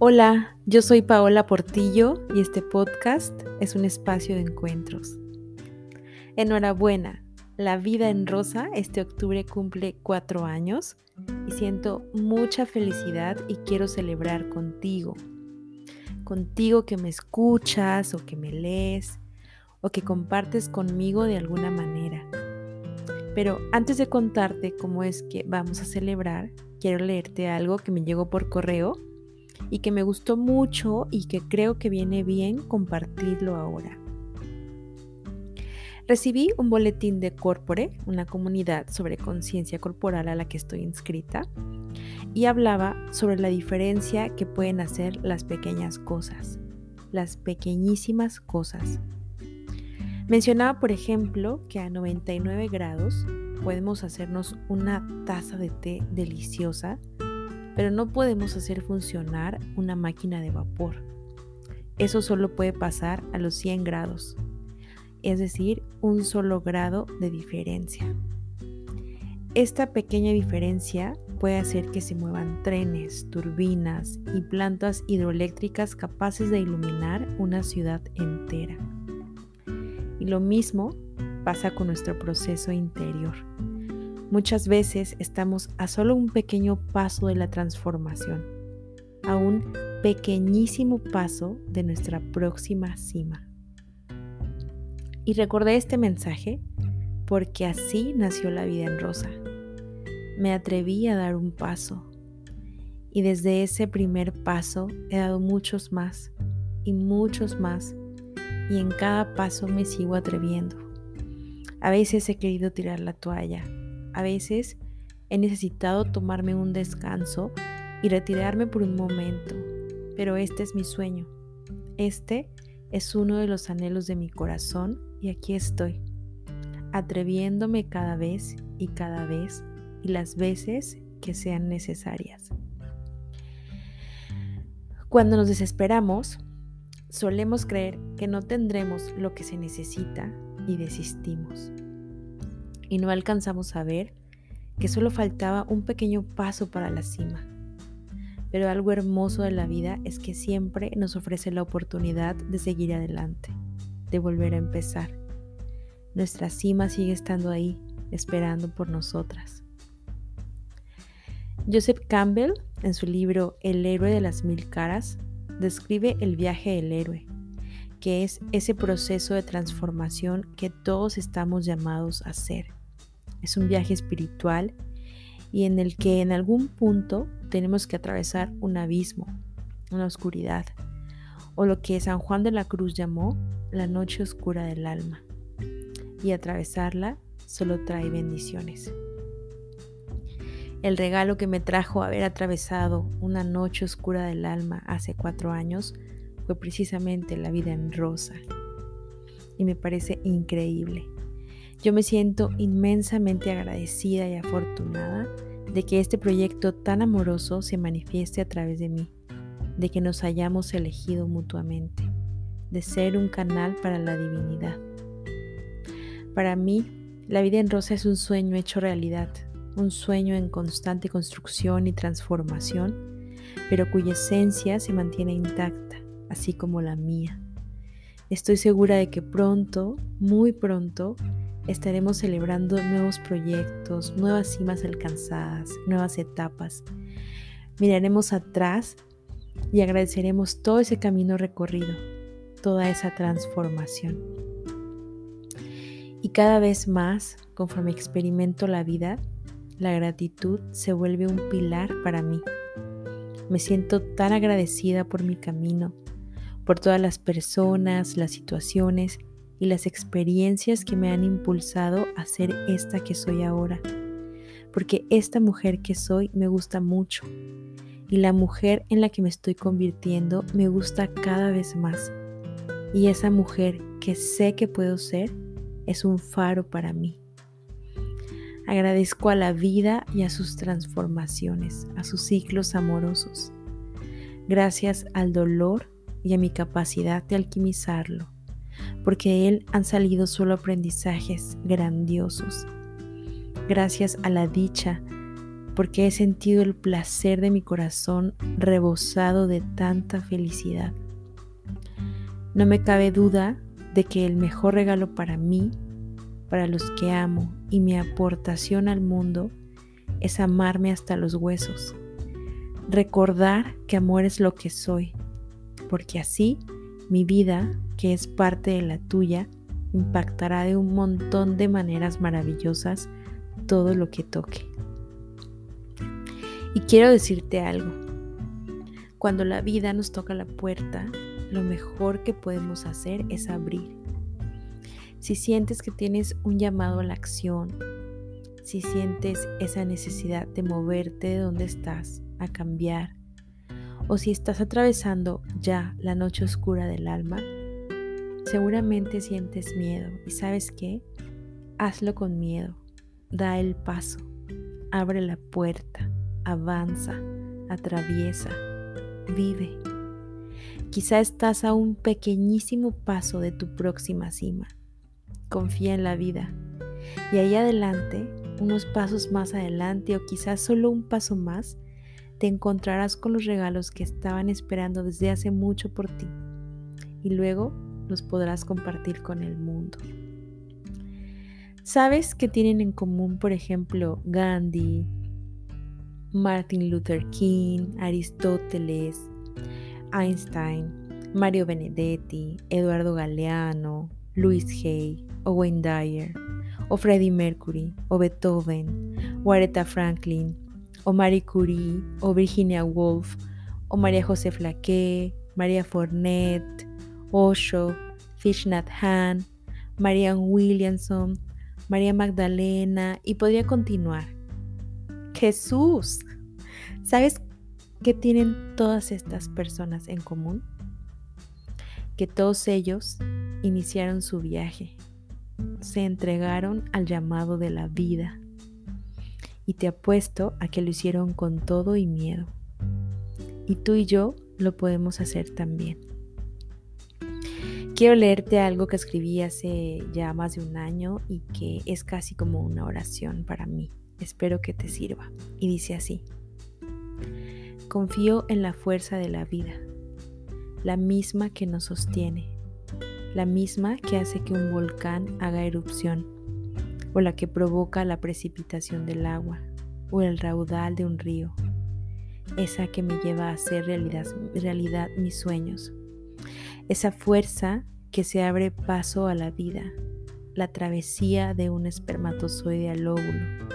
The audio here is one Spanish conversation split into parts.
Hola, yo soy Paola Portillo y este podcast es un espacio de encuentros. Enhorabuena, la vida en rosa este octubre cumple cuatro años y siento mucha felicidad y quiero celebrar contigo. Contigo que me escuchas o que me lees o que compartes conmigo de alguna manera. Pero antes de contarte cómo es que vamos a celebrar, quiero leerte algo que me llegó por correo y que me gustó mucho y que creo que viene bien compartirlo ahora. Recibí un boletín de Corpore, una comunidad sobre conciencia corporal a la que estoy inscrita, y hablaba sobre la diferencia que pueden hacer las pequeñas cosas, las pequeñísimas cosas. Mencionaba, por ejemplo, que a 99 grados podemos hacernos una taza de té deliciosa pero no podemos hacer funcionar una máquina de vapor. Eso solo puede pasar a los 100 grados, es decir, un solo grado de diferencia. Esta pequeña diferencia puede hacer que se muevan trenes, turbinas y plantas hidroeléctricas capaces de iluminar una ciudad entera. Y lo mismo pasa con nuestro proceso interior. Muchas veces estamos a solo un pequeño paso de la transformación, a un pequeñísimo paso de nuestra próxima cima. Y recordé este mensaje porque así nació la vida en rosa. Me atreví a dar un paso y desde ese primer paso he dado muchos más y muchos más y en cada paso me sigo atreviendo. A veces he querido tirar la toalla, a veces he necesitado tomarme un descanso y retirarme por un momento, pero este es mi sueño. Este es uno de los anhelos de mi corazón y aquí estoy, atreviéndome cada vez y cada vez y las veces que sean necesarias. Cuando nos desesperamos, solemos creer que no tendremos lo que se necesita y desistimos y no alcanzamos a ver que solo faltaba un pequeño paso para la cima. Pero algo hermoso de la vida es que siempre nos ofrece la oportunidad de seguir adelante, de volver a empezar. Nuestra cima sigue estando ahí, esperando por nosotras. Joseph Campbell, en su libro El héroe de las mil caras, describe el viaje del héroe, que es ese proceso de transformación que todos estamos llamados a hacer es un viaje espiritual y en el que en algún punto tenemos que atravesar un abismo, una oscuridad, o lo que San Juan de la Cruz llamó la noche oscura del alma. Y atravesarla solo trae bendiciones. El regalo que me trajo haber atravesado una noche oscura del alma hace cuatro años fue precisamente la vida en rosa. Y me parece increíble. Yo me siento inmensamente agradecida y afortunada de que este proyecto tan amoroso se manifieste a través de mí, de que nos hayamos elegido mutuamente, de ser un canal para la divinidad. Para mí, la vida en rosa es un sueño hecho realidad, un sueño en constante construcción y transformación, pero cuya esencia se mantiene intacta, así como la mía. Estoy segura de que pronto, muy pronto, estaremos celebrando nuevos proyectos, nuevas cimas alcanzadas, nuevas etapas. Miraremos atrás y agradeceremos todo ese camino recorrido, toda esa transformación. Y cada vez más, conforme experimento la vida, la gratitud se vuelve un pilar para mí. Me siento tan agradecida por mi camino, por todas las personas, las situaciones y las experiencias que me han impulsado a ser esta que soy ahora. Porque esta mujer que soy me gusta mucho y la mujer en la que me estoy convirtiendo me gusta cada vez más. Y esa mujer que sé que puedo ser es un faro para mí. Agradezco a la vida y a sus transformaciones, a sus ciclos amorosos. Gracias al dolor y a mi capacidad de alquimizarlo porque de él han salido solo aprendizajes grandiosos. Gracias a la dicha, porque he sentido el placer de mi corazón rebosado de tanta felicidad. No me cabe duda de que el mejor regalo para mí, para los que amo y mi aportación al mundo es amarme hasta los huesos. Recordar que amor es lo que soy, porque así mi vida, que es parte de la tuya, impactará de un montón de maneras maravillosas todo lo que toque. Y quiero decirte algo. Cuando la vida nos toca la puerta, lo mejor que podemos hacer es abrir. Si sientes que tienes un llamado a la acción, si sientes esa necesidad de moverte de donde estás, a cambiar, o si estás atravesando ya la noche oscura del alma, seguramente sientes miedo y sabes qué, hazlo con miedo, da el paso, abre la puerta, avanza, atraviesa, vive. Quizá estás a un pequeñísimo paso de tu próxima cima. Confía en la vida. Y ahí adelante, unos pasos más adelante o quizás solo un paso más, te encontrarás con los regalos que estaban esperando desde hace mucho por ti. Y luego los podrás compartir con el mundo. ¿Sabes qué tienen en común, por ejemplo, Gandhi, Martin Luther King, Aristóteles, Einstein, Mario Benedetti, Eduardo Galeano, Louis Hay, Owen Dyer, o Freddie Mercury, o Beethoven, o Aretha Franklin, o Marie Curie, o Virginia Woolf, o María José Flaque, María Fornet, Osho, Fishnat Han, Marianne Williamson, María Magdalena y podría continuar. Jesús. ¿Sabes qué tienen todas estas personas en común? Que todos ellos iniciaron su viaje, se entregaron al llamado de la vida y te apuesto a que lo hicieron con todo y miedo. Y tú y yo lo podemos hacer también. Quiero leerte algo que escribí hace ya más de un año y que es casi como una oración para mí. Espero que te sirva. Y dice así. Confío en la fuerza de la vida, la misma que nos sostiene, la misma que hace que un volcán haga erupción, o la que provoca la precipitación del agua, o el raudal de un río, esa que me lleva a hacer realidad, realidad mis sueños esa fuerza que se abre paso a la vida, la travesía de un espermatozoide al óvulo,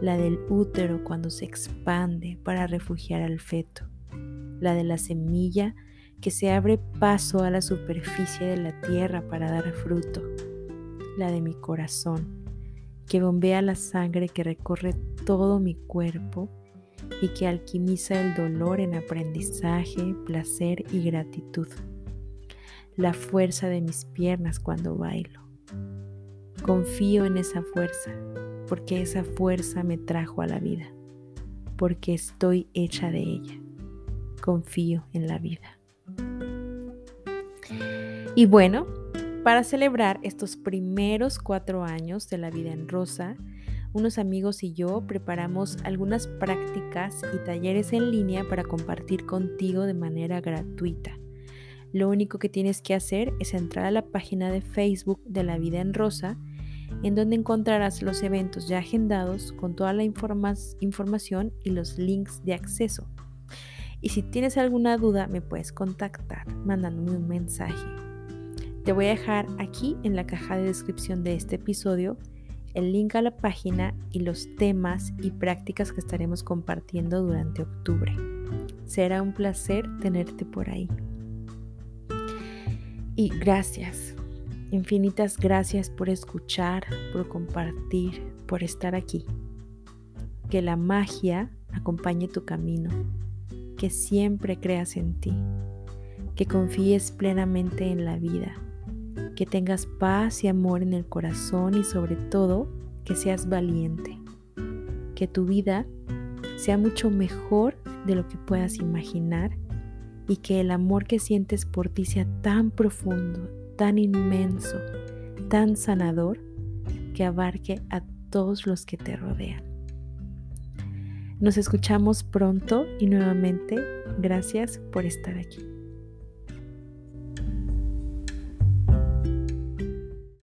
la del útero cuando se expande para refugiar al feto, la de la semilla que se abre paso a la superficie de la tierra para dar fruto, la de mi corazón, que bombea la sangre que recorre todo mi cuerpo y que alquimiza el dolor en aprendizaje, placer y gratitud la fuerza de mis piernas cuando bailo. Confío en esa fuerza, porque esa fuerza me trajo a la vida, porque estoy hecha de ella. Confío en la vida. Y bueno, para celebrar estos primeros cuatro años de la vida en rosa, unos amigos y yo preparamos algunas prácticas y talleres en línea para compartir contigo de manera gratuita. Lo único que tienes que hacer es entrar a la página de Facebook de La Vida en Rosa, en donde encontrarás los eventos ya agendados con toda la información y los links de acceso. Y si tienes alguna duda, me puedes contactar mandándome un mensaje. Te voy a dejar aquí en la caja de descripción de este episodio el link a la página y los temas y prácticas que estaremos compartiendo durante octubre. Será un placer tenerte por ahí. Y gracias, infinitas gracias por escuchar, por compartir, por estar aquí. Que la magia acompañe tu camino, que siempre creas en ti, que confíes plenamente en la vida, que tengas paz y amor en el corazón y sobre todo que seas valiente, que tu vida sea mucho mejor de lo que puedas imaginar y que el amor que sientes por ti sea tan profundo, tan inmenso, tan sanador, que abarque a todos los que te rodean. Nos escuchamos pronto y nuevamente gracias por estar aquí.